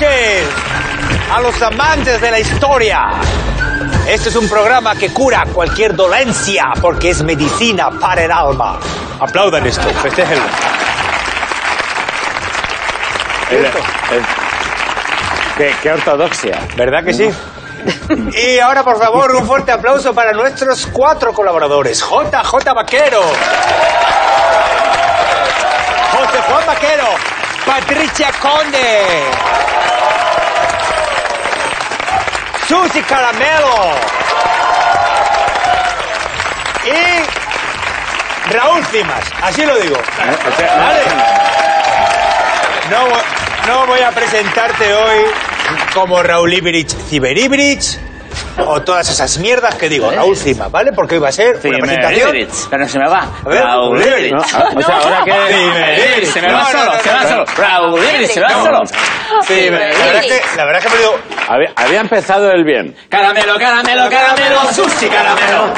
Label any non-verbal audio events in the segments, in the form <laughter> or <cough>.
noches a los amantes de la historia. Este es un programa que cura cualquier dolencia porque es medicina para el alma. Aplaudan esto, festéjenlo. Qué, qué ortodoxia. ¿Verdad que sí? Y ahora, por favor, un fuerte aplauso para nuestros cuatro colaboradores. JJ Vaquero. José Juan Vaquero. Patricia Conde. Susi Caramelo. Y Raúl Cimas. Así lo digo. ¿Vale? No, no voy a presentarte hoy como Raúl Ibrich Ciberibridge o todas esas mierdas que digo, Raúl Cimas, ¿vale? Porque hoy va a ser una presentación. Pero se me va. Raúl Ibrich. No, o sea, ahora que... Se me va No, no, solo, no, se va no, solo. Raúl Ibrich, se va solo. Sí, la verdad es que, la verdad es que me digo, Había, había empezado el bien. Caramelo, caramelo, caramelo, sushi, caramelo.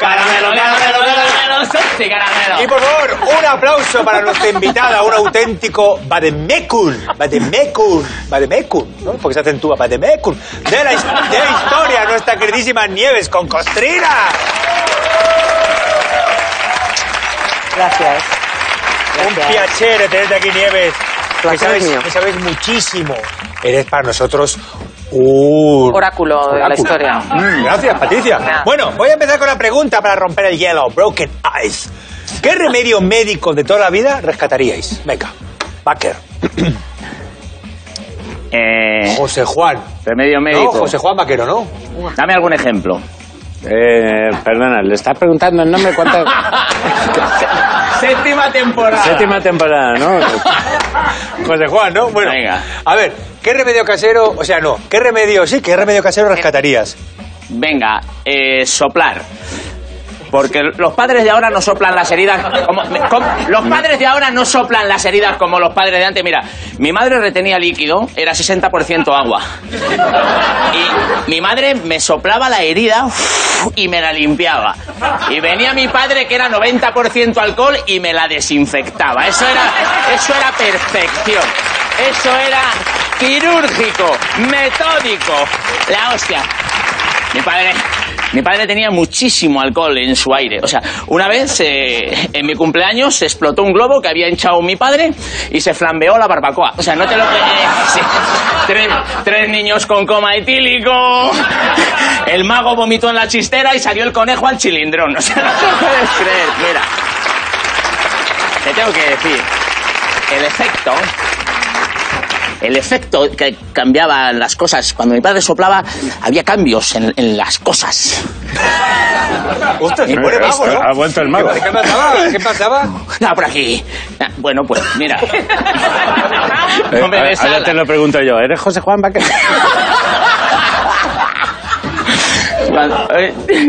Caramelo, caramelo, caramelo, sushi, Y caramelo. por favor, un aplauso para nuestra invitada, un auténtico Bademekun, Bademekun, Bademekun, ¿no? Porque se acentúa Bademekun, de la, de la historia, nuestra queridísima Nieves con Costrina. Gracias. Un piacere tenerte aquí, Nieves. Que Placer sabes, sabes muchísimo. Eres para nosotros Oráculo de la historia. Mm, Gracias, Patricia. Bueno, voy a empezar con la pregunta para romper el hielo. Broken Eyes. ¿Qué remedio médico de toda la vida rescataríais? Venga, Baker. Eh, José Juan. remedio No, médico. José Juan Vaquero, ¿no? Dame algún ejemplo. Eh, perdona, le estás preguntando el nombre cuánto... <laughs> Séptima temporada. Séptima temporada, ¿no? José Juan, ¿no? Bueno, Venga. a ver, ¿qué remedio casero, o sea, no, qué remedio, sí, qué remedio casero rescatarías? Venga, eh, soplar. Porque los padres de ahora no soplan las heridas como, los padres de ahora no soplan las heridas como los padres de antes. Mira, mi madre retenía líquido, era 60% agua. Y mi madre me soplaba la herida y me la limpiaba. Y venía mi padre que era 90% alcohol y me la desinfectaba. Eso era eso era perfección. Eso era quirúrgico, metódico. La hostia. Mi padre, mi padre tenía muchísimo alcohol en su aire. O sea, una vez eh, en mi cumpleaños se explotó un globo que había hinchado mi padre y se flambeó la barbacoa. O sea, no te lo... sí. tres, tres niños con coma etílico. El mago vomitó en la chistera y salió el conejo al chilindrón. O sea, no te puedes creer. Mira, te tengo que decir, el efecto el efecto que cambiaba las cosas. Cuando mi padre soplaba, había cambios en, en las cosas. Ostras, se pone mago, ¿no? Ha vuelto el mago. ¿Qué, pasaba? ¿Qué pasaba? <laughs> Ah, por aquí. Ah, Bueno, pues mira. Eh, No me ahora te lo pregunto yo. ¿Eres José Juan Vaquero? <laughs>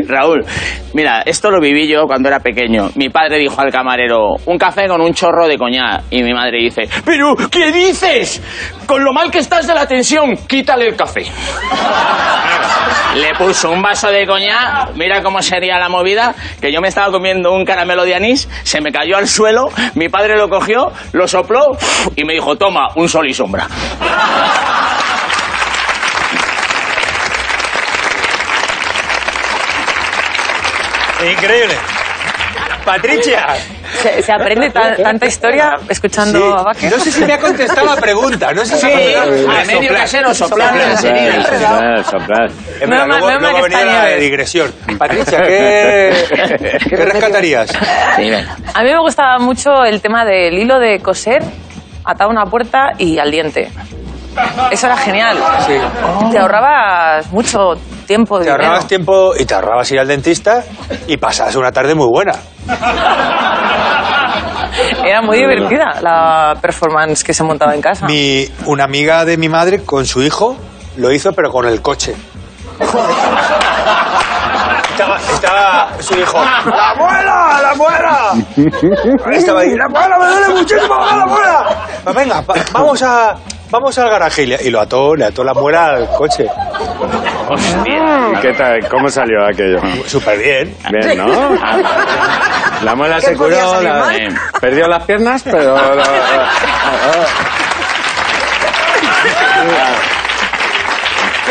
Raúl, mira, esto lo viví yo cuando era pequeño. Mi padre dijo al camarero, un café con un chorro de coñac. Y mi madre dice, ¿pero qué dices? Con lo mal que estás de la tensión, quítale el café. Le puso un vaso de coñac, mira cómo sería la movida, que yo me estaba comiendo un caramelo de anís, se me cayó al suelo, mi padre lo cogió, lo sopló y me dijo, toma, un sol y sombra. Increíble. Patricia. Se, se aprende ta- tanta historia escuchando Sí. a Vaquero. No sé si me ha contestado la pregunta. No sé si Sí, me ha contestado. a medio casero, soplar Soplar, soplar, No, luego, no, luego venía la Nieves. digresión. Patricia, ¿qué, ¿qué rescatarías? Sí. A mí me gustaba mucho el tema del hilo de coser atado a una puerta y al diente. Eso era genial. Sí. Te ahorrabas mucho tiempo de Te ahorrabas tiempo y te ahorrabas ir al dentista y pasabas una tarde muy buena. Era muy divertida la performance que se montaba en casa. Mi, una amiga de mi madre con su hijo lo hizo, pero con el coche. Estaba, estaba su hijo. ¡La abuela! ¡La abuela! Estaba ahí. ¡La abuela! ¡Me duele muchísimo! ¡La abuela! Pues venga, va- vamos a. Vamos al garaje y, le, y lo ató, le ató la muela al coche. ¿Qué tal? ¿Cómo salió aquello? Súper bien. Bien, ¿no? <laughs> La muela ¿Qué se curó, la- perdió las piernas, pero... <laughs> <laughs>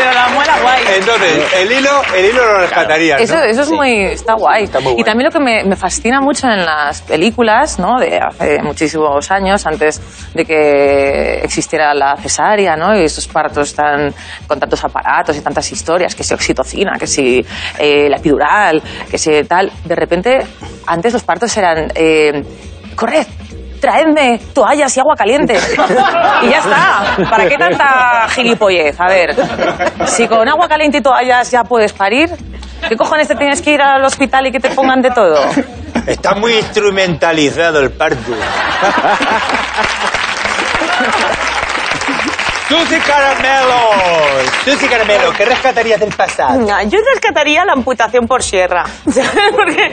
Pero la muela guay. Entonces, el hilo, el hilo lo rescatarías, Eso, ¿no? eso es muy, está guay. Está muy Y también lo que me, me fascina mucho en las películas, ¿no? De hace muchísimos años, antes de que existiera la cesárea, ¿no? Y esos partos tan, con tantos aparatos y tantas historias, que si oxitocina, que si eh, la epidural, que si tal. De repente, antes los partos eran, eh, corred, traedme toallas y agua caliente. Y ya está. ¿Para qué tanta gilipollez? A ver, si con agua caliente y toallas ya puedes parir, ¿qué cojones te tienes que ir al hospital y que te pongan de todo? Está muy instrumentalizado el parto. Susi Caramelo, Susi Caramelo, ¿qué rescatarías del pasado? No, Yo rescataría la amputación por sierra. <laughs> ¿sabes? Porque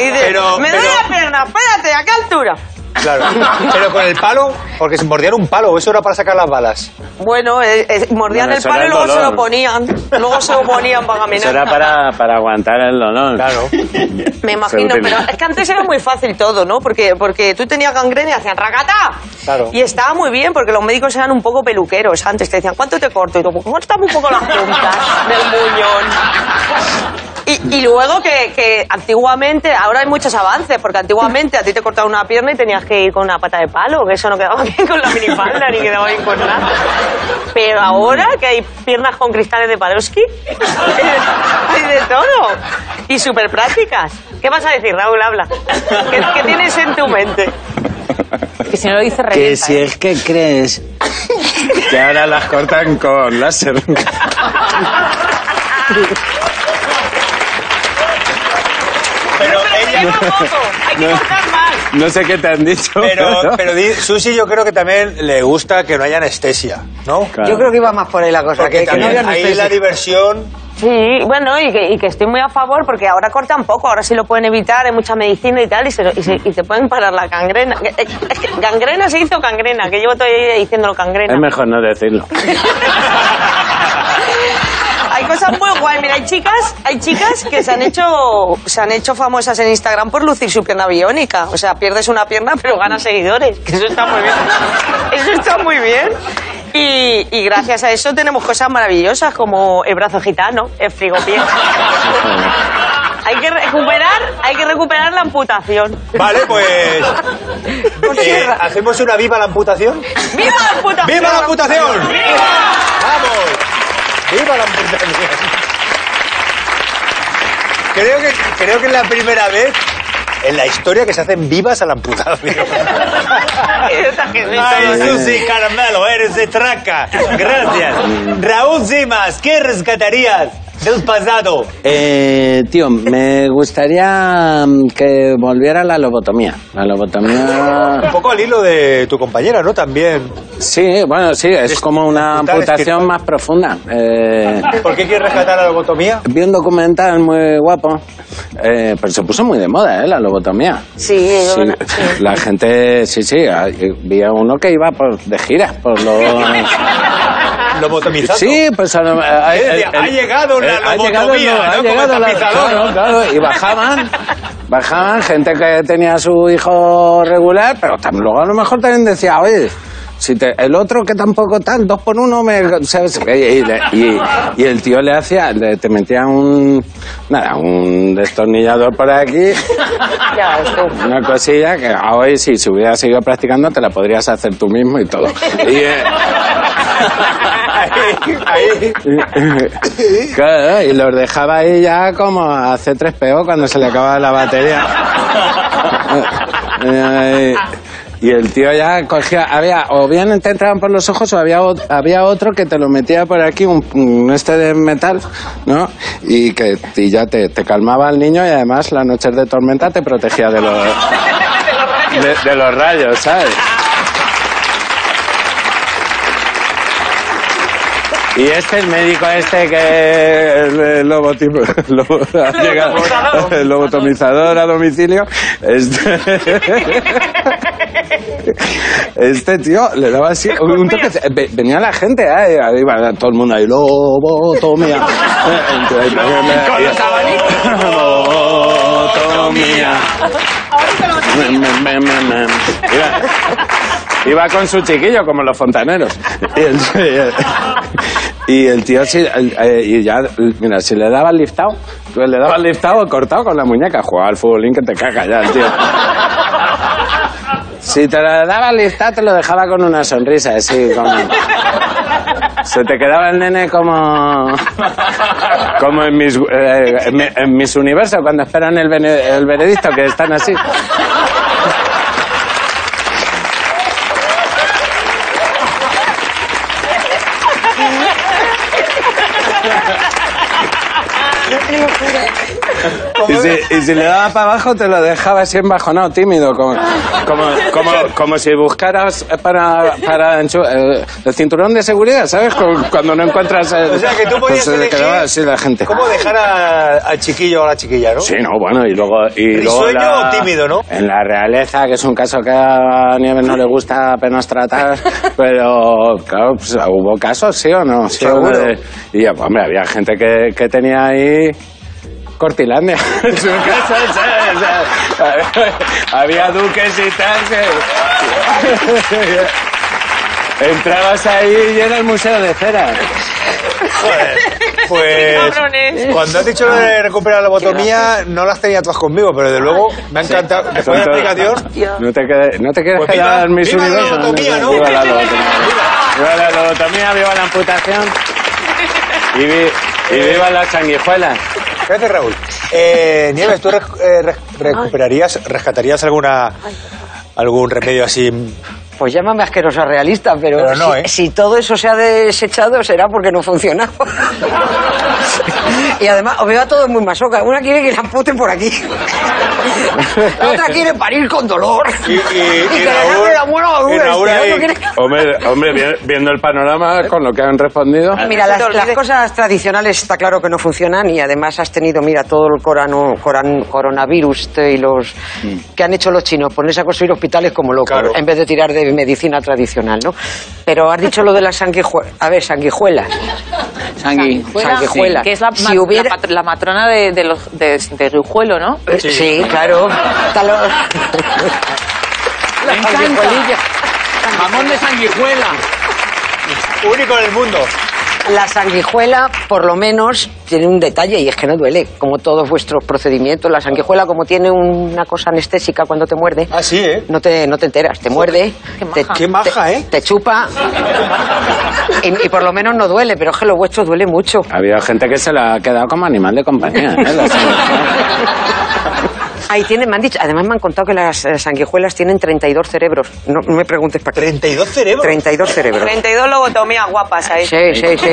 y dices, Pero- me doy pero- la pierna, espérate, ¿a qué altura? Claro, pero con el palo, porque se mordían un palo, eso era para sacar las balas. Bueno, eh, eh, mordían Bueno, el eso palo era y el luego se dolor. lo ponían. Luego se lo ponían para caminar. Eso era para, para aguantar el dolor. Claro. Me imagino, pero es que antes era muy fácil todo, ¿no? Porque, porque tú tenías gangrena y hacían racata. Claro. Y estaba muy bien porque los médicos eran un poco peluqueros antes. Te decían, ¿cuánto te corto? Y tú, córtame un poco las puntas del muñón. Y, y luego que, que antiguamente, ahora hay muchos avances, porque antiguamente a ti te cortaban una pierna y tenías que ir con una pata de palo, que eso no quedaba <laughs> bien con la minifalda ni quedaba bien con nada. Pero ahora que hay piernas con cristales de Padowski, <laughs> hay de todo. Y súper prácticas. ¿Qué vas a decir, Raúl? Habla. ¿Qué, qué tienes en tu mente? Que si no lo dice Que revienta. si ¿eh? es que crees que ahora las cortan con láser. <laughs> <laughs> Hay que más. No sé qué te han dicho. Pero, pero di- Susi yo creo que también le gusta que no haya anestesia, ¿no? Claro. Yo creo que iba más por ahí la cosa. Porque Que, que no también había ahí anestesia. la diversión... Sí, bueno, y que, y que estoy muy a favor porque ahora cortan poco, ahora sí lo pueden evitar, hay mucha medicina y tal, y, se, y, se- y te pueden parar la gangrena. Eh, eh, Es que gangrena se hizo gangrena, que llevo todavía diciéndolo gangrena. Es mejor no decirlo. <laughs> Cosas muy guay. Mira, hay chicas, hay chicas que se han hecho, se han hecho famosas en Instagram por lucir su pierna biónica. O sea, pierdes una pierna pero ganas seguidores. Que eso está muy bien. Eso está muy bien. Y, y gracias a eso tenemos cosas maravillosas como el brazo gitano, el frigopié. hay que recuperar, hay que recuperar la amputación. Vale, pues... eh, ¿Hacemos una viva la amputación? ¡Viva la amputación! ¡Viva la amputación! ¡Vamos! ¡Viva la amputación! Creo que, creo que es la primera vez en la historia que se hacen vivas a la amputación. Ay, Susi Caramelo, eres de traca. Gracias. Raúl Zimas, ¿qué rescatarías del pasado? Eh, tío, me gustaría mm, que volviera la lobotomía. La Un lobotomía... poco al hilo de tu compañera, ¿no? También. Sí, bueno, sí, es como una amputación más profunda. Eh, ¿Por qué quieres rescatar la lobotomía? vi un documental muy guapo, eh, pero se puso muy de moda, ¿eh? La lobotomía. Sí, es Sí, sí. la gente, sí, sí, vi a uno que iba por, de gira por los... <laughs> Lobotomizado. Sí, pues a a- ha llegado la ha llegado, lobotomía, ha ¿no? Como llegado la- claro, claro, y bajaban, bajaban gente que tenía a su hijo regular, pero tam- luego a lo mejor también decía, oye, si te- el otro que tampoco tal, dos por uno, me, ¿sabes? Y, y y- el tío le hacía, le, te metía un, nada, un destornillador por aquí, una cosilla que hoy si se hubiera seguido practicando te la podrías hacer tú mismo y todo. Y, eh, Ahí. Claro, y los dejaba ahí ya como a C3PO cuando se le acababa la batería. <laughs> Y el tío ya cogía, había, o bien te entraban por los ojos o había, había otro que te lo metía por aquí, un, un este de metal, ¿no? Y que y ya te, te calmaba al niño y además las noches de tormenta te protegía de los, de, de los rayos, ¿sabes? Y este, el médico este que el, el lobo- ha <laughs> llegado- el lobotomizador a domicilio, este, <laughs> este tío le daba así un toque, ve- venía la gente, ¿eh? Ahí iba todo el mundo ahí, lobotomía. <laughs> Con los abanicos. Lobotomía. Iba, con su chiquillo, como los fontaneros. Y el, y el tío, sí, eh, y ya, mira, si le daba el liftado, pues le daba el liftado cortado con la muñeca, jugaba al futbolín que te caga ya el tío. Si te lo daba liftado, te lo dejaba con una sonrisa, así, como... Se te quedaba el nene como... Como en mis, eh, en, mi- en mis universos, cuando esperan el, el veredicto, que están así. Y si, y si le daba para abajo, te lo dejaba así embajonado, tímido, como, como, como, como si buscaras para, para enchu- eh, el cinturón de seguridad, ¿sabes? Cu- Cuando no encuentras... el- O sea, que tú pues podías elegir quedaba así la gente. ¿Cómo dejar a- al chiquillo o a la chiquilla, no? Sí, no, bueno, y luego... Y luego ¿Risueño la- o tímido, no? En la realeza, que es un caso que a Nieves no le gusta apenas tratar, <laughs> pero claro, pues, hubo casos, ¿sí o no? Sí, Seguro. y hombre, había gente que, que tenía ahí... Cortilandia en su casa, ¿sabes? O sea, había duques y tal que... Entrabas ahí y era el museo de cera. Joder, pues cuando has dicho lo de recuperar la lobotomía, no las tenía todas conmigo, pero de luego me ha encantado. Después de la explicación, No te, quede- no te quieres Pues quedar mis viva la universos. lobotomía, ¿no? Viva la <laughs> lobotomía. Viva la lobotomía, viva la amputación. Y, vi- y viva las sanguijuelas. Gracias, Raúl. Eh, Nieves, ¿tú eh, re- recuperarías, rescatarías alguna algún remedio así? Pues llámame asquerosa realista, pero, Pero no, si, ¿eh? si todo eso se ha desechado será porque no funcionaba. <laughs> y además, os veo a todos muy masoca. Una quiere que la amputen por aquí. <laughs> la otra quiere parir con dolor. Y, y- y que le la muela a este, Hombre, hombre, vi- viendo el panorama con lo que han respondido. Mira, se te las, las cosas tradicionales está claro que no funcionan y además has tenido, mira, todo el corano, coran- coronavirus y los que han hecho los chinos, ponerse a construir hospitales como locos Claro. en vez de tirar de medicina tradicional, ¿no? Pero has dicho lo de las sanguijuelas. A ver, sanguijuelas. Sangui. Sanguijuela. Que es la, Si hubiera- la, matrona de, de, los, de, de Guijuelo, ¿no? Eh, Sí, claro. Me encanta. Jamón de sanguijuela. Único en el mundo. La sanguijuela, por lo menos, tiene un detalle y es que no duele, como todos vuestros procedimientos. La sanguijuela, como tiene una cosa anestésica cuando te muerde, Ah, sí, ¿eh? no te, no te enteras, te muerde, Qué te, maja. Qué maja, ¿eh? te chupa y, y por lo menos no duele, pero es que lo vuestro duele mucho. Había gente que se la ha quedado como animal de compañía. ¿eh? La sanguijuela. <laughs> Ahí tiene, me han dicho, además me han contado que las eh, sanguijuelas tienen 32 cerebros. No, no me preguntes para qué. 32 cerebros. 32 cerebros. 32 lobotomías guapas ahí. Sí, sí, sí.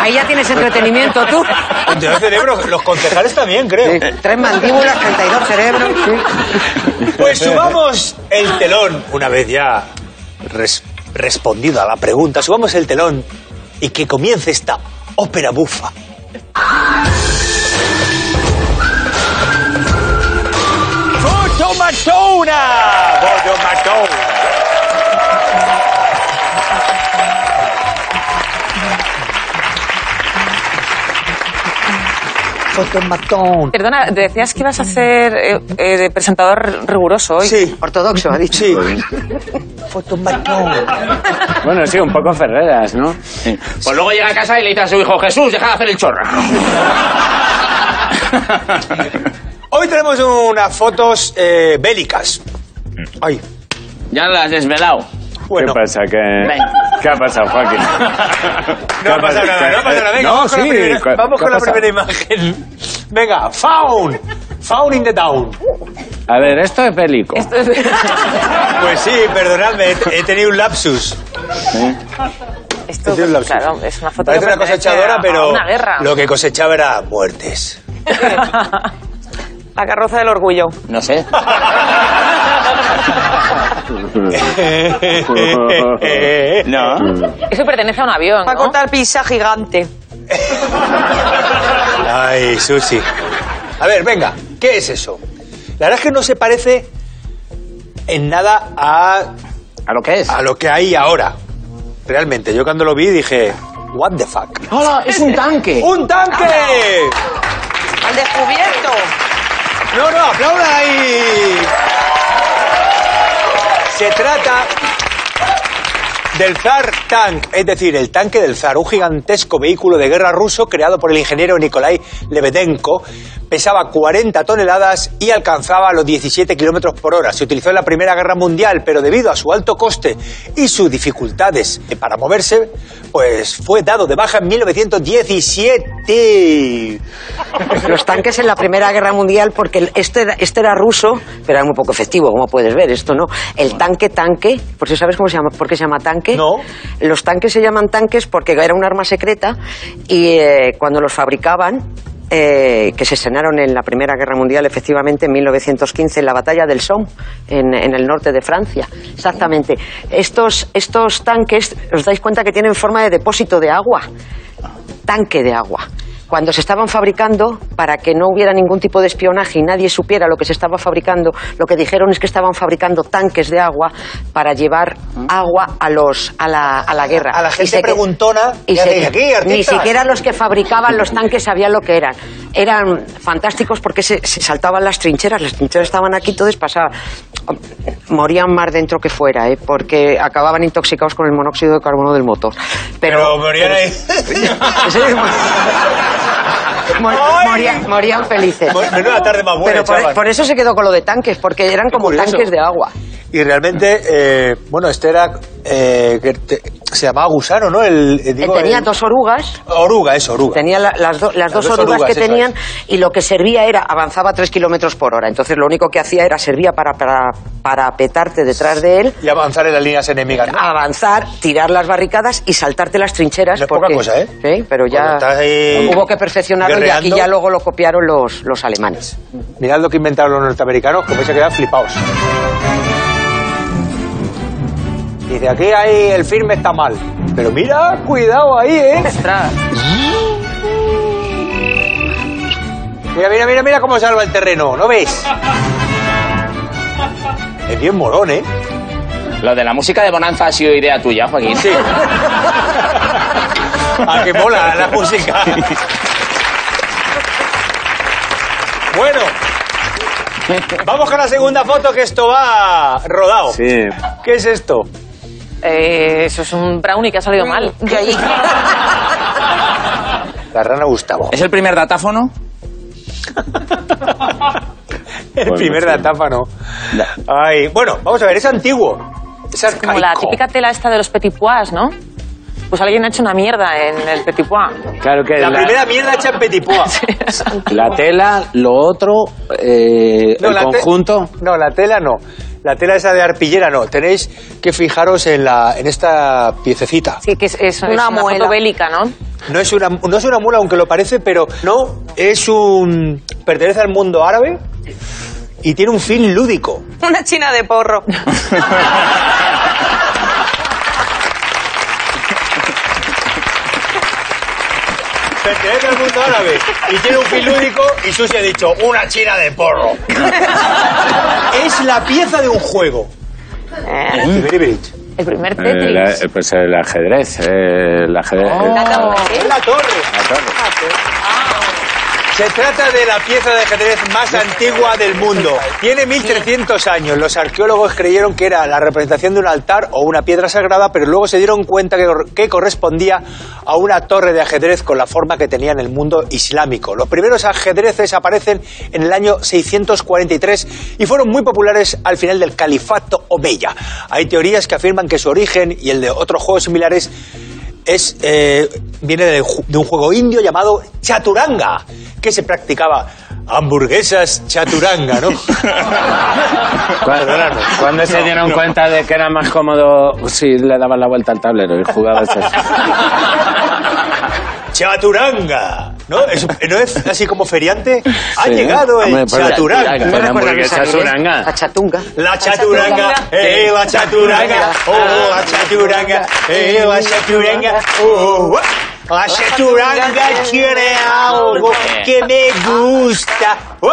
Ahí ya tienes entretenimiento tú. 32 cerebros. Los concejales también, creo. Sí. Tres mandíbulas, 32 cerebros. sí. Pues subamos el telón, una vez ya res- respondida la pregunta, subamos el telón y que comience esta ópera bufa. ¡Fotomatona! ¡Fotomatona! Fotomatón. Perdona, decías que ibas a hacer eh, eh, presentador riguroso hoy. Sí, Ortodoxo, ha dicho. sí. Fotomatón. Bueno, sí, un poco Ferreras, ¿no? Pues luego llega a casa y le dice a su hijo, Jesús, deja de hacer el chorra. <laughs> Hoy tenemos unas fotos eh, bélicas. Ay, Ya las has desvelado. bueno. ¿Qué pasa? ¿Qué. ¿Qué ha pasado, Joaquín? <laughs> ¿Qué No ha pasado nada, no ha pasado nada. Venga, No, vamos con, sí, la primera, ¿qué- vamos con la primera imagen. Venga, Faun. Faun in the Down. A ver, esto es bélico. Esto es- Pues sí, perdonadme, he, he tenido un lapsus. esto, Esto es lapsus. claro, es una foto Parece que una cosechadora, a- a pero una guerra. lo que cosechaba era muertes. <laughs> La carroza del orgullo. No sé. <laughs> No. Eso pertenece a un avión, Va a ¿no? cortar pizza gigante. Ay, Susi. A ver, venga, ¿qué es eso? La verdad es que no se parece en nada a, ¿A lo que es? a lo que hay ahora. Realmente, yo cuando lo vi dije, what the fuck. ¡Hola! ¡Es un tanque! ¡Un tanque! Al descubierto. No, No, no, aplauda ahí. Se trata del Zar Tank, es decir, el tanque del Zar, un gigantesco vehículo de guerra ruso creado por el ingeniero Nikolai Lebedenko. Pesaba 40 toneladas y alcanzaba los 17 kilómetros por hora. Se utilizó en la Primera Guerra Mundial, pero debido a su alto coste y sus dificultades para moverse, pues fue dado de baja en 1917. Los tanques en la Primera Guerra Mundial, porque este era, este era ruso, pero era muy poco efectivo, como puedes ver, esto no. El tanque tanque, por si sabes cómo se llama, por qué se llama tanque. No. Los tanques se llaman tanques porque era un arma secreta y eh, cuando los fabricaban, eh, que se estrenaron en la Primera Guerra Mundial, efectivamente, en 1915, en la batalla del Somme, en, en el norte de Francia. Exactamente. Estos, estos tanques, os dais cuenta que tienen forma de depósito de agua tanque de agua. Cuando se estaban fabricando, para que no hubiera ningún tipo de espionaje y nadie supiera lo que se estaba fabricando, lo que dijeron es que estaban fabricando tanques de agua para llevar agua a los a la, a la guerra. A la Y gente se preguntona, y ¿qué se- hacéis aquí, ni siquiera los que fabricaban los tanques sabían lo que eran. Eran fantásticos porque se, se saltaban las trincheras. Las trincheras estaban aquí, entonces pasaba. Morían más dentro que fuera, ¿eh? porque acababan intoxicados con el monóxido de carbono del motor. Pero, Pero morían ahí. <laughs> mor- morían, morían felices. Menuda tarde más buena, Pero por, eso se quedó con lo de tanques, porque eran como tanques de agua. Y realmente, eh, bueno, este era. eh, que te- se llamaba gusano, ¿no? El, eh, digo, tenía el- dos orugas, Oruga, eso, oruga. tenía la- las, do- las dos dos orugas, orugas, que tenían y lo que servía era, avanzaba a tres kilómetros por hora. Entonces lo único que hacía era, servía para, para, para petarte detrás de él, Y avanzar en las líneas enemigas, ¿no? avanzar, tirar las barricadas y saltarte las trincheras. No es poca cosa, ¿eh? Sí, pero ya ahí hubo que y aquí ya luego lo copiaron los, los alemanes. Mirad lo que inventaron los norteamericanos, que vais a quedar flipados. Dice, aquí hay el firme está mal. Pero mira, cuidado ahí, ¿eh? Ostras. Mira, mira, mira, mira cómo salva el terreno, ¿no ves? Es bien morón, ¿eh? Lo de la música de Bonanza ha sido idea tuya, Joaquín. Sí. A <laughs> que mola la música. <laughs> Bueno. Vamos con la segunda foto, que esto va rodado. Sí. ¿Qué es esto? Eh, eso es un brownie que ha salido mal. Que ahí- <laughs> La rana Gustavo. ¿Es el primer datáfono? <laughs> El Bueno, primer sí. datáfano. Ay, bueno, vamos a ver, es antiguo. Es Es como la típica tela esta de los petit pois, ¿no? Pues alguien ha hecho una mierda en el petit pois. Claro que La, la, primera mierda hecha en Petit Pois. <laughs> la tela, lo otro, eh, No, el te- conjunto. No, la tela no. La tela esa de arpillera no. Tenéis que fijaros en, la, en esta piececita. Sí, que es, es Una una, muela. foto bélica, ¿no? No es, una, no es una mula, aunque lo parece, pero no. Es un. Pertenece al mundo árabe y tiene un fin lúdico. Una china de porro. <laughs> Pertenece al mundo árabe y tiene un fin lúdico y Susi ha dicho una china de porro. <laughs> es la pieza de un juego. Iberibirich. El primer Eh, Tetris. la- pues el ajedrez. eh, el ajedrez. Oh. La torre. Es la torre. La torre. Se trata de la pieza de ajedrez más antigua del mundo. Tiene 1300 años. Los arqueólogos creyeron que era la representación de un altar o una piedra sagrada, pero luego se dieron cuenta que, que correspondía a una torre de ajedrez con la forma que tenía en el mundo islámico. Los primeros ajedrezes aparecen en el año 643 y fueron muy populares al final del califato Omeya. Hay teorías que afirman que su origen y el de otros juegos similares es, eh, viene de, de un juego indio llamado chaturanga, que se practicaba hamburguesas chaturanga, ¿no? <laughs> ¿Cuándo, cuándo se No, dieron no. cuenta de que era más cómodo si le daban la vuelta al tablero y jugabas así? <laughs> chaturanga, ¿no? Es- ¿No es así como feriante? Ha Sí. llegado el Hombre, pues, chaturanga. chaturanga. ¿No Pero recuerdas hamburguesa esa inglés? suranga. La chatunga. La chaturanga, eh, la chaturanga, oh, la chaturanga, eh, la chaturanga, oh, la chaturanga tiene algo que me gusta. Oh.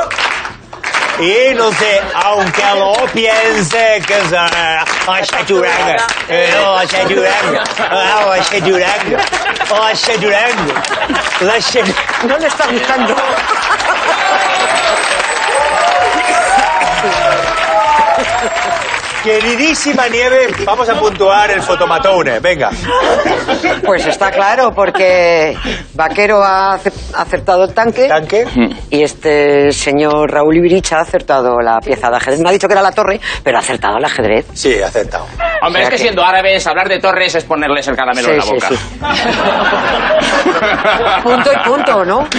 Y no sé, aunque lo piense que es ah, la chaturanga, eh, la chaturanga, ah, la chaturanga, la. No le está gustando. Queridísima Nieve, vamos a puntuar el fotomatone. Venga. Pues está claro, porque Vaquero ha ace- ha acertado el tanque. ¿Tanque? Y este señor Raúl Ibirich ha acertado la pieza de ajedrez. Me ha dicho que era la torre, pero ha acertado el ajedrez. Sí, aceptado. Hombre, O es que que- siendo árabes, hablar de torres es ponerles el caramelo Sí, en la sí, boca. sí. Punto y punto, ¿no? <laughs>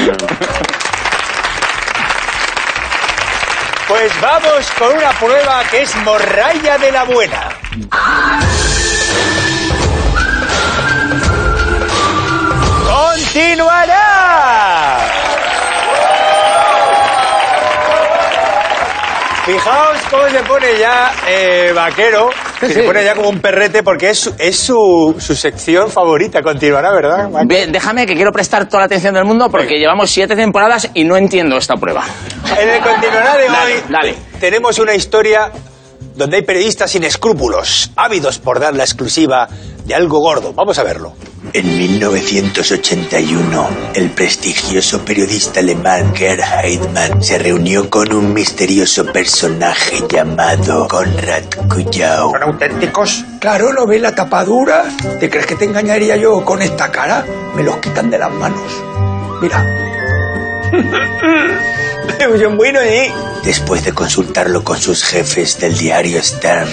Pues vamos con una prueba que es morralla de la buena. ¡Continuará! Fijaos cómo se pone ya eh, vaquero, que se pone ya como un perrete porque es, su- es su, su sección favorita. Continuará, ¿verdad? Ve, déjame que quiero prestar toda la atención del mundo porque llevamos siete temporadas y no entiendo esta prueba. En el continuará de Dale, hoy dale. tenemos una historia donde hay periodistas sin escrúpulos, ávidos por dar la exclusiva de algo gordo. Vamos a verlo. En 1981, el prestigioso periodista alemán Gerd Heidmann se reunió con un misterioso personaje llamado Konrad Kujau. ¿Son auténticos? Claro, ¿no ves la tapadura? ¿Te crees que te engañaría yo con esta cara? Me los quitan de las manos. Mira. <laughs> Son buenos, ¿eh? Después de consultarlo con sus jefes del diario Stern,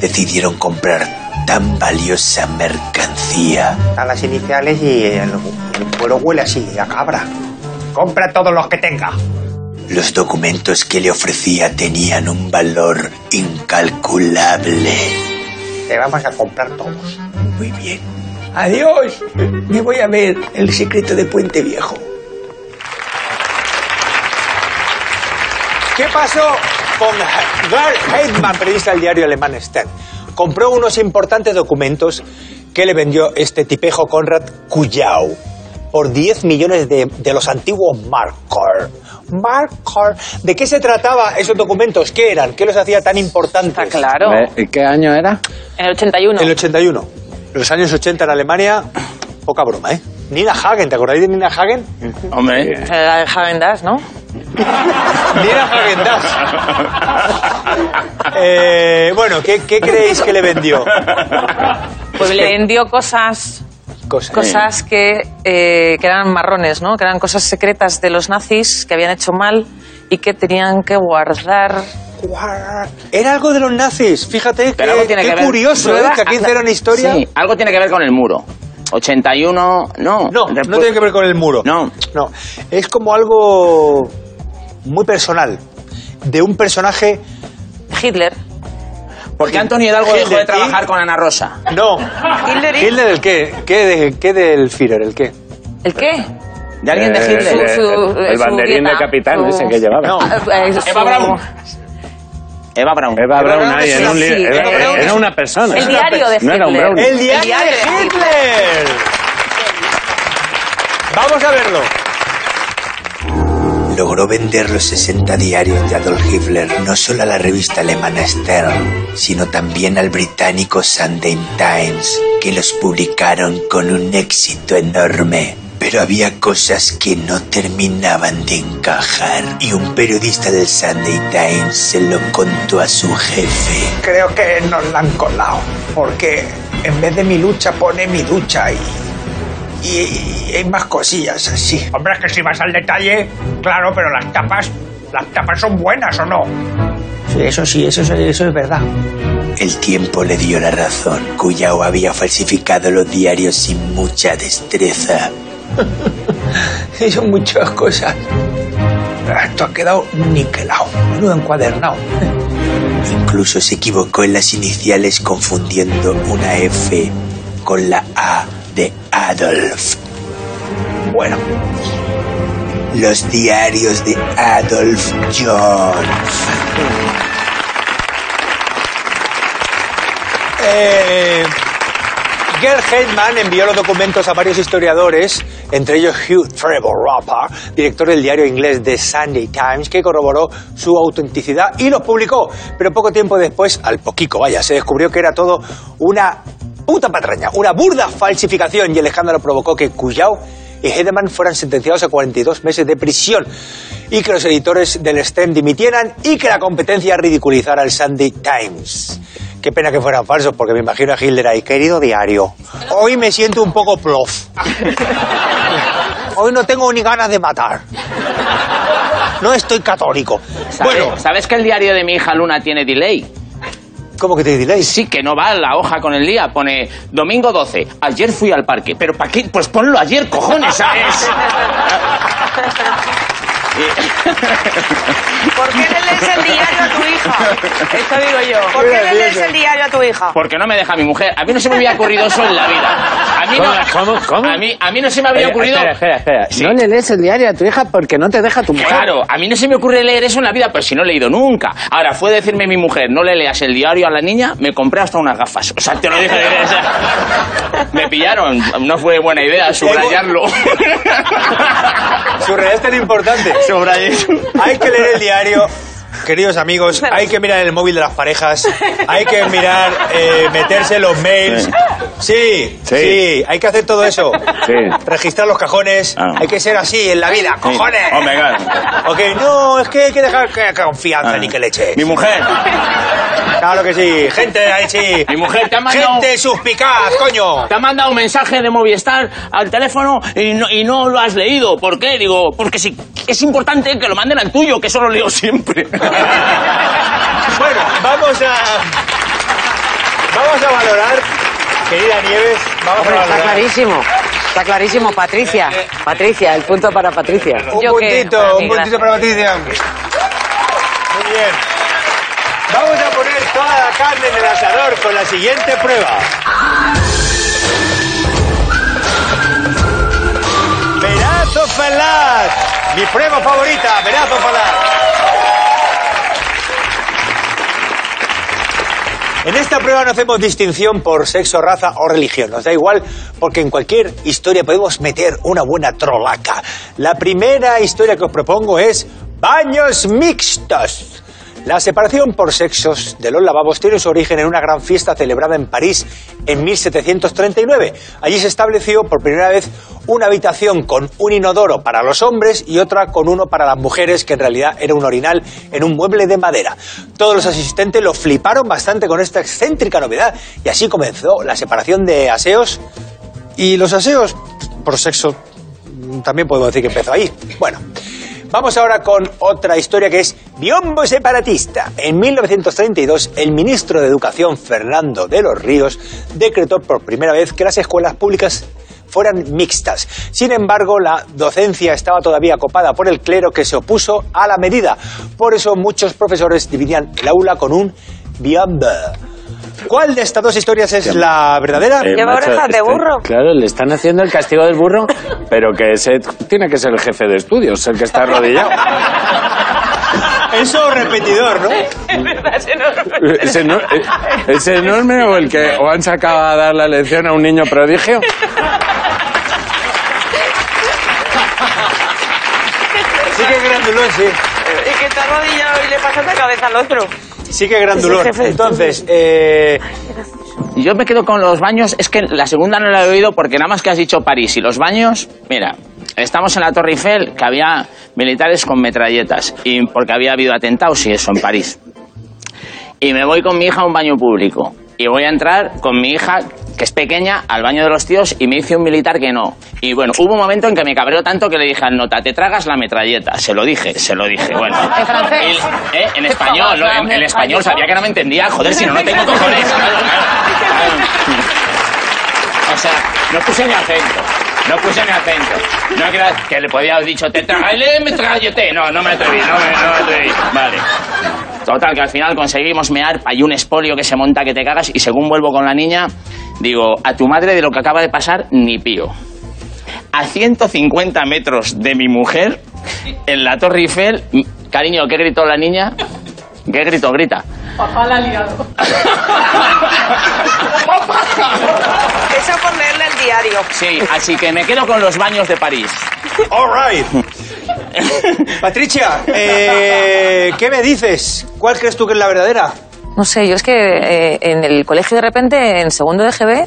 decidieron comprar tan valiosa mercancía A las iniciales y el, el cuero huele así, a cabra. Compra todos los que tenga. Los documentos que le ofrecía tenían un valor incalculable. Te vamos a comprar todos. Muy bien. Adiós. Me voy a ver el secreto de Puente Viejo. ¿Qué pasó con Gerd Heidmann, periodista del diario alemán Stern? Compró unos importantes documentos que le vendió este tipejo Konrad Kujau por 10 millones de, de los antiguos Marker. Marker. ¿De qué se trataba esos documentos? ¿Qué eran? ¿Qué los hacía tan importantes? Está claro. ¿Y qué año era? En el 81. En el 81. Los años 80 en Alemania, poca broma, ¿eh? Nina Hagen, ¿te acordáis de Nina Hagen? Hombre, La de Häagen Dazs, ¿no? <laughs> Nina Hagen <laughs> eh, Bueno, ¿qué, qué creéis que le vendió? Pues le vendió cosas Cosas. cosas que, eh, que eran marrones, ¿no? Que eran cosas secretas de los nazis que habían hecho mal y que tenían que guardar. Era algo de los nazis, fíjate, Pero algo qué, tiene qué que ver. curioso, ¿eh? Prueba- Que aquí hicieron historia. sí, algo tiene que ver con el muro. 81, no. No, no tiene que ver con el muro. No. No, es como algo muy personal, de un personaje... Hitler. ¿Por qué Antonio Hidalgo dejó Hitler, de trabajar ¿y? con Ana Rosa? No. Hitler y- ¿Hitler el qué? ¿Qué, de- qué del Führer? ¿El qué? ¿El qué? ¿De alguien de Eh, Hitler? el- Su- su- el su banderín de capitán su- ese que llevaba. No. <laughs> Eh, su- Eva Braun. Eva Braun. Eva Braun Braun ahí, es en un una- li- sí, era, Eva Braun era una persona. El diario de No era un Hitler. Braun. ¡El diario, diario de de Hitler! Vamos a verlo. Logró vender los 60 diarios de Adolf Hitler no solo a la revista alemana Stern, sino también al británico Sunday Times, que los publicaron con un éxito enorme. Pero había cosas que no terminaban de encajar y un periodista del Sunday Times se lo contó a su jefe. Creo que nos la han colado. Porque en vez de mi lucha pone mi ducha y. Y, y hay más cosillas así. Hombre, es que si vas al detalle, claro, pero las tapas. Las tapas son buenas o no. Sí, eso sí, eso, eso, eso es verdad. El tiempo le dio la razón. Cuyao había falsificado los diarios sin mucha destreza. Sí, <laughs> son muchas cosas. Esto ha quedado niquelado, menudo encuadernado. Incluso se equivocó en las iniciales confundiendo una F con la A de Adolf. Bueno, Los diarios de Adolf Jones. Eh, Gerd Heidmann envió los documentos a varios historiadores, entre ellos Hugh Trevor Roper, director del diario inglés The Sunday Times, que corroboró su autenticidad y los publicó. Pero poco tiempo después, al poquico, vaya, se descubrió que era todo una puta patraña, una burda falsificación y el escándalo provocó que Cuyao y Hedemann fueran sentenciados a 42 meses de prisión y que los editores del STEM dimitieran y que la competencia ridiculizara el Sunday Times. Qué pena que fueran falsos, porque me imagino a Hitler ahí, querido diario. Hoy me siento un poco plof. Hoy no tengo ni ganas de matar. No estoy católico. ¿Sabes, Bueno, ¿Sabes que el diario de mi hija Luna tiene delay? ¿Cómo que te diréis? Sí, que no va la hoja con el día. Pone domingo 12. Ayer fui al parque. ¿Pero para qué? Pues ponlo ayer, cojones, ¿sabes? <laughs> <laughs> ¿Por qué le lees el diario a tu hija? Esto digo yo. ¿Por qué le lees el diario a tu hija? Porque no me deja mi mujer. A mí no se me había ocurrido eso en la vida. A mí no, ¿Cómo, cómo? A mí, a mí no se me había ocurrido. Espera, espera, espera. Sí. No le lees el diario a tu hija porque no te deja tu mujer. Claro, a mí no se me ocurre leer eso en la vida, pero si no he leído nunca. Ahora, fue decirme mi mujer, no le leas el diario a la niña, me compré hasta unas gafas. O sea, te lo dije. o <laughs> sea, me pillaron, no fue buena idea subrayarlo. <laughs> Subrayar es tan importante. Subrayé. Hay que leer el diario. Queridos amigos, hay que mirar el móvil de las parejas, hay que mirar, eh, meterse los mails. Sí, sí, Sí. hay que hacer todo eso. Sí. Registrar los cajones, Ah. hay que ser así en la vida, cojones. Hombre, claro. Ok, no, es que hay que dejar que confianza ni que leche. Mi mujer, Claro que sí, gente ahí sí. mi mujer te ha mandado... Gente suspicaz, coño. Te ha mandado un mensaje de Movistar al teléfono y no, y no lo has leído. ¿Por qué? Digo, porque si es importante que lo manden al tuyo, que eso lo leo siempre. Bueno, vamos a. Vamos a valorar, querida Nieves, vamos Hombre, a está valorar. clarísimo. Está clarísimo, Patricia. Patricia, el punto para Patricia. Un Yo puntito, para mí, un puntito gracias. para Patricia. Muy bien. Vamos a poner toda la carne en el asador con la siguiente prueba. Verazo Falaz. Mi prueba favorita, Verazo Falaz. En esta prueba no hacemos distinción por sexo, raza o religión. Nos da igual porque en cualquier historia podemos meter una buena trolaca. La primera historia que os propongo es baños mixtos. La separación por sexos de los lavabos tiene su origen en una gran fiesta celebrada en París en 1739. Allí se estableció por primera vez una habitación con un inodoro para los hombres y otra con uno para las mujeres, que en realidad era un orinal en un mueble de madera. Todos los asistentes lo fliparon bastante con esta excéntrica novedad y así comenzó la separación de aseos y los aseos por sexo también podemos decir que empezó ahí. Bueno, vamos ahora con otra historia que es biombo separatista. En 1932, el ministro de Educación, Fernando de los Ríos, decretó por primera vez que las escuelas públicas fueran mixtas. Sin embargo, la docencia estaba todavía copada por el clero que se opuso a la medida. Por eso muchos profesores dividían el aula con un biombo. ¿Cuál de estas dos historias es la verdadera? Eh, Lleva macho, orejas de este- burro. Claro, le están haciendo el castigo del burro, pero que ese tiene que ser el jefe de estudios, el que está arrodillado. <laughs> Eso repetidor, ¿no? ¿Es, eno- eh, ¿Es enorme o el que o han sacado a dar la lección a un niño prodigio? Sí que es grandulón, sí. Y que está arrodillado y le pasa la cabeza al otro. Sí que jefe de Entonces, eh, Yo me quedo con los baños. Es que la segunda no la he oído porque nada más que has dicho París y los baños. Mira, estamos en la Torre Eiffel que había militares con metralletas y porque había habido atentados y eso en París. Y me voy con mi hija a un baño público y voy a entrar con mi hija que es pequeña al baño de los tíos y me dice un militar que no. Y bueno, hubo un momento en que me cabreó tanto que le dije al nota, te tragas la metralleta. Se lo dije, se lo dije. Bueno, <laughs> ¿En francés? Y- ¿eh? En español, ¿no? en, en español sabía que no me entendía. Joder, si no, no tengo cojones. <laughs> O sea, no puse ni acento. No puse ni acento. No que, que le podía haber dicho, te tragalé, me tragallete. No, no me atreví, no me, no me atreví. Vale. Total, que al final conseguimos mear, hay un espolio que se monta que te cagas y según vuelvo con la niña, digo, a tu madre de lo que acaba de pasar, ni pío. A 150 metros de mi mujer, en la Torre Eiffel, cariño, ¿qué gritó la niña? ¿Qué gritó? Grita. <laughs> <laughs> Eso por leerle el diario. Sí, así que me quedo con los baños de París. all right. <laughs> Patricia, eh, ¿qué me dices? ¿Cuál crees tú que es la verdadera? No sé, yo es que eh, en el colegio de repente, en segundo de GB,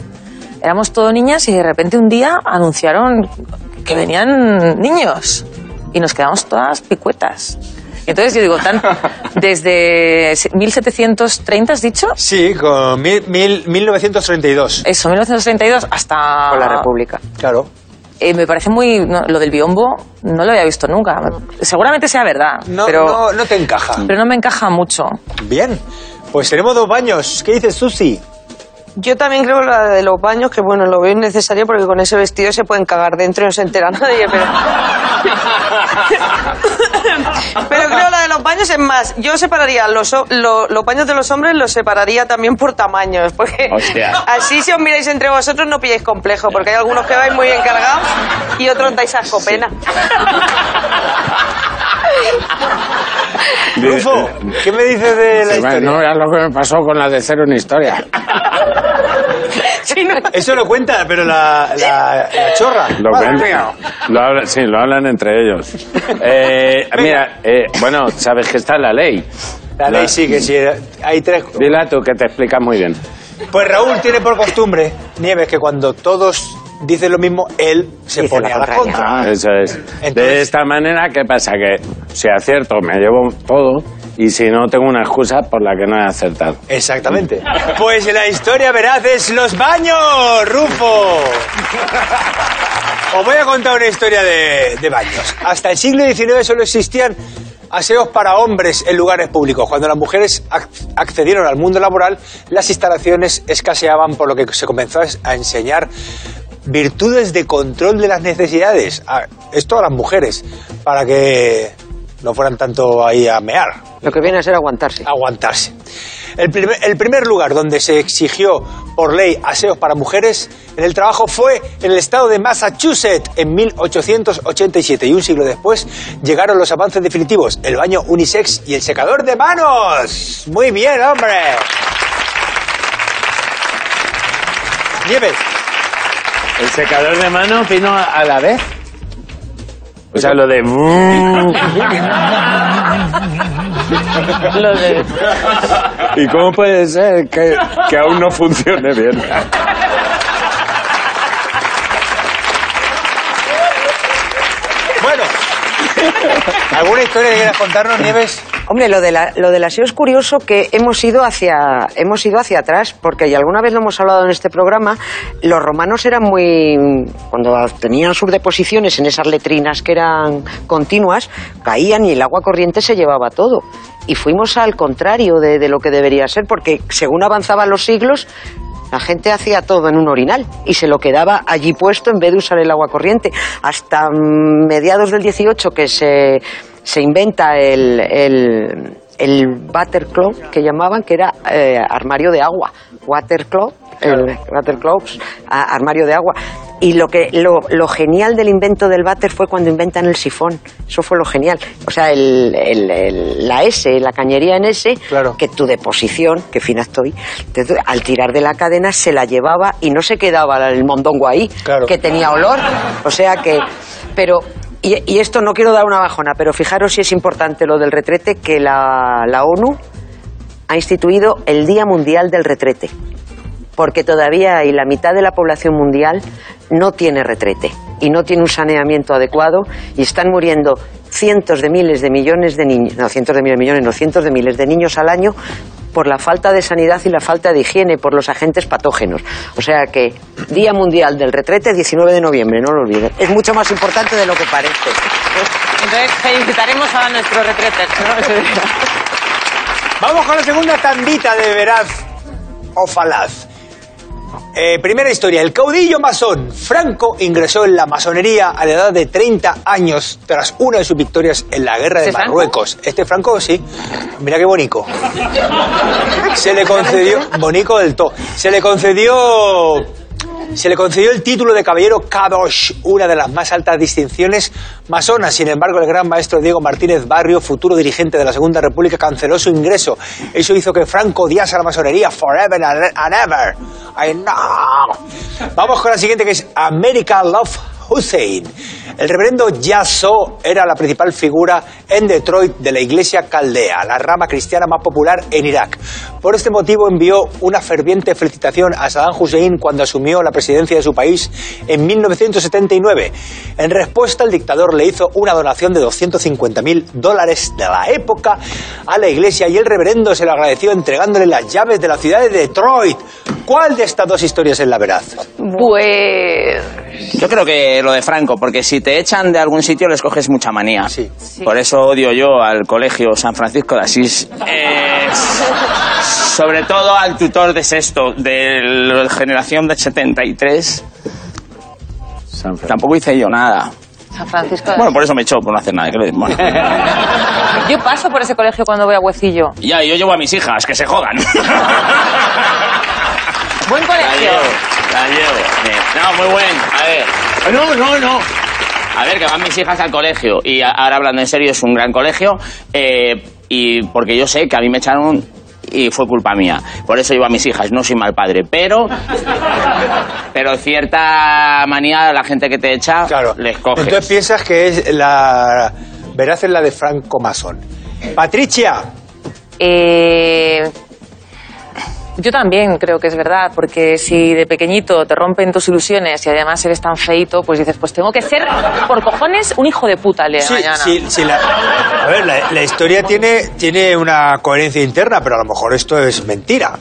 éramos todo niñas y de repente un día anunciaron que venían niños y nos quedamos todas picuetas. Entonces yo digo, tan, <laughs> desde 1730, ¿has dicho? Sí, con mil, mil- 1932. Eso, 1932 hasta... Con la República. Claro. Eh, me parece muy... no, lo del biombo no lo había visto nunca. Seguramente sea verdad, No, pero, no, no te encaja. pero no me encaja mucho. Bien. Pues tenemos dos baños. ¿Qué dices, Susi? Yo también creo la de los baños, que bueno, lo veo innecesario porque con ese vestido se pueden cagar dentro y no se entera nadie, pero... <laughs> pero creo la de los baños es más. Yo separaría los, lo- los baños de los hombres, los separaría también por tamaños, porque Hostia. así si os miráis entre vosotros no pilláis complejo, porque hay algunos que vais muy bien cargados y otros dais asco pena. Rufo, ¿qué me dices de la historia? no veas lo que me pasó con la de cero en historia. <laughs> Eso lo cuenta, pero la, la, la chorra. Lo mía. lo hablan- sí, lo hablan entre ellos. Eh, mira, eh, bueno, sabes que está la ley. La ley sí que sí. Hay tres. Dila tú, que te explica muy bien. Pues Raúl tiene por costumbre, Nieves, que cuando todos dicen lo mismo, él se Dice pone la a la contra. Ah, eso es. Entonces- De esta manera, ¿qué pasa? Que si acierto, me llevo todo. Y si no, tengo una excusa por la que no he acertado. Exactamente. <laughs> Pues la historia veraz es los baños, Rufo. Os voy a contar una historia de, de baños. Hasta el siglo XIX solo existían aseos para hombres en lugares públicos. Cuando las mujeres ac- accedieron al mundo laboral, las instalaciones escaseaban, por lo que se comenzó a enseñar virtudes de control de las necesidades. A- esto a las mujeres, para que no fueran tanto ahí a mear Lo que viene a ser aguantarse. aguantarse. El primer, el primer lugar donde se exigió por ley aseos para mujeres en el trabajo fue en el estado de Massachusetts en 1887 y un siglo después llegaron los avances definitivos, el baño unisex y el secador de manos. Muy bien, hombre. Nieves, ¿El secador de manos vino a, a la vez? O sea, lo de... <laughs> Lo de... ¿Y cómo puede ser que, que aún no funcione bien? bueno, ¿alguna historia que quieras contarnos, Nieves? Hombre, lo de la, lo del aseo es curioso que hemos ido hacia hemos ido hacia atrás porque y alguna vez lo hemos hablado en este programa. Los romanos eran muy cuando tenían sus deposiciones en esas letrinas que eran continuas caían y el agua corriente se llevaba todo. Y fuimos al contrario de, de lo que debería ser porque según avanzaban los siglos la gente hacía todo en un orinal y se lo quedaba allí puesto en vez de usar el agua corriente. Hasta mediados del 18 que se, se inventa el, el, el water que llamaban, que era eh, armario de agua. Water closet, el water a- armario de agua. Y lo, que, lo, lo genial del invento del váter fue cuando inventan el sifón. Eso fue lo genial. O sea, el, el- el- la S, la cañería en S, Claro. que tu deposición, que fina estoy, te- al tirar de la cadena se la llevaba y no se quedaba el mondongo ahí, Claro. que tenía olor. O sea que, pero, y, esto no quiero dar una bajona, pero fijaros si es importante lo del retrete, que la, la ONU ha instituido el Día Mundial del Retrete, porque todavía hay la mitad de la población mundial no tiene retrete y no tiene un saneamiento adecuado y están muriendo cientos de miles de millones de niños, no cientos de miles de millones, no cientos de miles de niños al año por la falta de sanidad y la falta de higiene, por los agentes patógenos. O sea que Día Mundial del Retrete, 19 de noviembre, no lo olviden. Es mucho más importante de lo que parece. Entonces felicitaremos a nuestros retretes. ¿no? <laughs> Vamos con la segunda tandita de veraz o falaz. Eh, primera historia. El caudillo masón Franco ingresó en la masonería a la edad de 30 años tras una de sus victorias en la guerra de ¿Este Franco? Marruecos. Este Franco, sí. Mira qué bonito. Se le concedió... Bonico del todo. Se le concedió... Se le concedió el título de caballero Kadosh, una de las más altas distinciones masonas. Sin embargo, el gran maestro Diego Martínez Barrio, futuro dirigente de la Segunda República, canceló su ingreso. Eso hizo que Franco odiase a la masonería forever and ever. I know. Vamos con la siguiente, que es American Love Hussein. El reverendo Yasso era la principal figura en Detroit de la iglesia caldea, la rama cristiana más popular en Irak. Por este motivo envió una ferviente felicitación a Saddam Hussein cuando asumió la presidencia de su país en 1979. En respuesta, el dictador le hizo una donación de 250 mil dólares de la época a la iglesia y el reverendo se lo agradeció entregándole las llaves de la ciudad de Detroit. ¿Cuál de estas dos historias es la veraz? Pues. Yo creo que lo de Franco, porque si te echan de algún sitio les coges mucha manía. Sí. Por eso odio yo al colegio San Francisco de Asís. Eh, sobre todo al tutor de sexto, de la generación del 73. San Tampoco hice yo nada. San Francisco. de- Bueno, por eso me echó, por no hacer nada. que le- bueno. <laughs> Yo paso por ese colegio cuando voy a Huecillo. Ya, yo llevo a mis hijas, que se jodan. Buen colegio. Llevo, la llevo. No, muy buen. A ver. No, no, no. A ver, que van mis hijas al colegio. Y a- ahora hablando en serio, es un gran colegio. eh, y porque yo sé que a mí me echaron y fue culpa mía. Por eso llevo a mis hijas. No soy mal padre. Pero. Pero cierta manía, la gente que te echa, Claro. les coges. Entonces piensas que es la veraz es la de Franco Masón. Patricia, Eh, yo también creo que es verdad, porque si de pequeñito te rompen tus ilusiones y además eres tan feito, pues dices, pues tengo que ser, por cojones, un hijo de puta de sí, mañana. sí, sí, la, a ver, la, la historia tiene, tiene una coherencia interna, pero a lo mejor esto es mentira.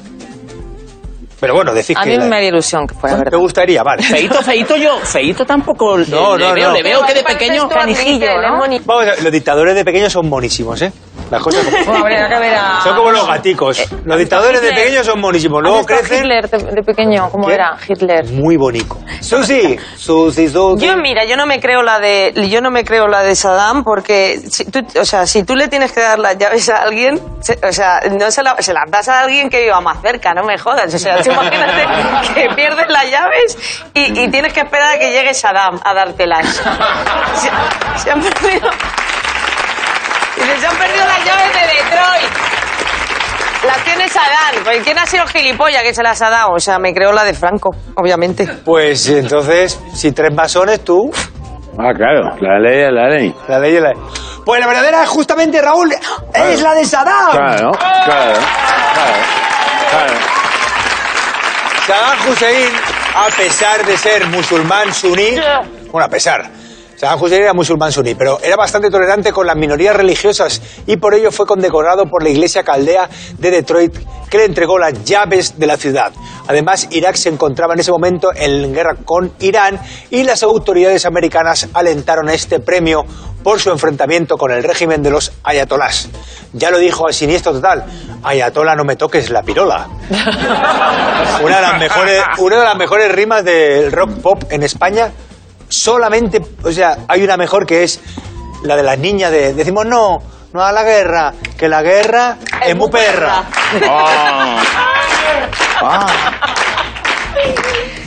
Pero bueno, decís A que mí la- me haría ilusión que fuera ¿te verdad. gustaría? Vale. Feito, feito yo. Feito tampoco. le- No, le no, veo, no. Le veo que de pequeño. canijillo, ¿no? Vamos, a los dictadores de pequeños son monísimos, ¿eh? Las cosas como- <laughs> a- Son como los gaticos. Los dictadores de Hitler. pequeños son monísimos. ¿Has Luego crecen Hitler de, de pequeño, ¿cómo ¿Qué? era? Hitler. muy bonito. Susi, Susi, Susi. Yo mira, yo no me creo la de yo no me creo la de Saddam porque si tú, o sea, si tú le tienes que dar las llaves a alguien, se- o sea, no se, la- se las das a alguien que viva más cerca, no me jodas, o sea, tú <laughs> imagínate que pierdes las llaves y, y tienes que esperar a que llegue Saddam a dártelas. <laughs> Se, se han perdido Se han perdido las llaves de Detroit. Las tiene Saddam. Pues, ¿Quién ha sido el gilipollas que se las ha dado? O sea, me creo la de Franco, obviamente. Pues entonces, si tres masones, tú, Ah, claro, la ley es la ley. la ley es la Pues la verdadera es justamente, Raúl, es la de Saddam. Claro, claro, claro, claro. Saddam Hussein, a pesar de ser musulmán suní, bueno, a pesar, Saddam Hussein era musulmán suní, pero era bastante tolerante con las minorías religiosas y por ello fue condecorado por la iglesia caldea de Detroit que le entregó las llaves de la ciudad. Además, Irak se encontraba en ese momento en guerra con Irán y las autoridades americanas alentaron este premio por su enfrentamiento con el régimen de los ayatolás. Ya lo dijo al siniestro total, ayatola no me toques la pirola. <laughs> Una de las mejores, una de las mejores rimas del rock pop en España. Solamente, o sea, hay una mejor que es la de las niñas de decimos no, no a la guerra, que la guerra es, muy perra. Oh. <laughs>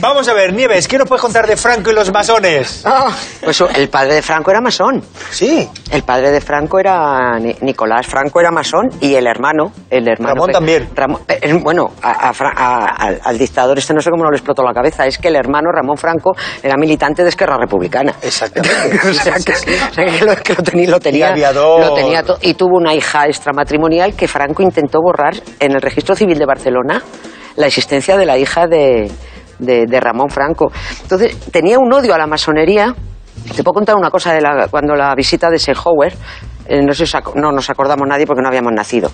Vamos a ver, Nieves, ¿qué nos puedes contar de Franco y los masones? Ah, pues el padre de Franco era masón. Sí, El padre de Franco era Ni- Nicolás Franco era masón y el hermano, el hermano Ramón también. Ramón- eh, eh, bueno, a- a a- al, al dictador este no sé cómo no le explotó la cabeza, es que el hermano Ramón Franco era militante de Esquerra Republicana. exactamente. <laughs> o sea, que, o sea, que lo, que lo tenía, lo tenía, Y lo tenía y tuvo una hija extramatrimonial que Franco intentó borrar en el registro civil de Barcelona la existencia de la hija de, de- Ramón Franco. Entonces, tenía un odio a la masonería. Te puedo contar una cosa de la, cuando la visita de Eisenhower, eh, no, sé no nos acordamos nadie porque no habíamos nacido.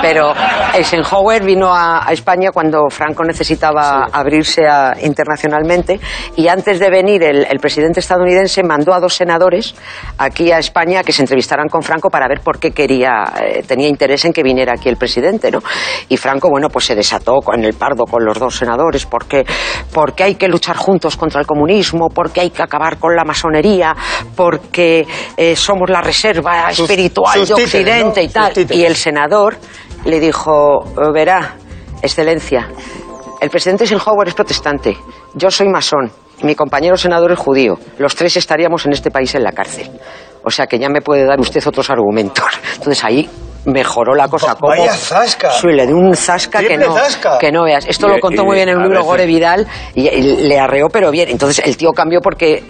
Pero Eisenhower vino a, a España cuando Franco necesitaba abrirse a- internacionalmente y antes de venir el, el presidente estadounidense mandó a dos senadores aquí a España a que se entrevistaran con Franco para ver por qué quería, eh, tenía interés en que viniera aquí el presidente, ¿no? Y Franco, bueno, pues se desató en el pardo con los dos senadores porque, porque hay que luchar juntos contra el comunismo, porque hay que acabar con la masonería, porque eh, somos la reserva Sus- espiritual sus de títeres, Occidente ¿no? y tal. Y el senador le dijo, verá, excelencia, el presidente Eisenhower es protestante, yo soy masón, mi compañero senador es judío, los tres estaríamos en este país en la cárcel. O sea que ya me puede dar usted otros argumentos. Entonces ahí mejoró la cosa. ¿Cómo? Vaya zasca. Sí, le dio un zasca que no, zasca. que no veas. Esto Y- lo contó y- muy bien en un libro Gore Vidal y, y le arreó pero bien. Entonces el tío cambió porque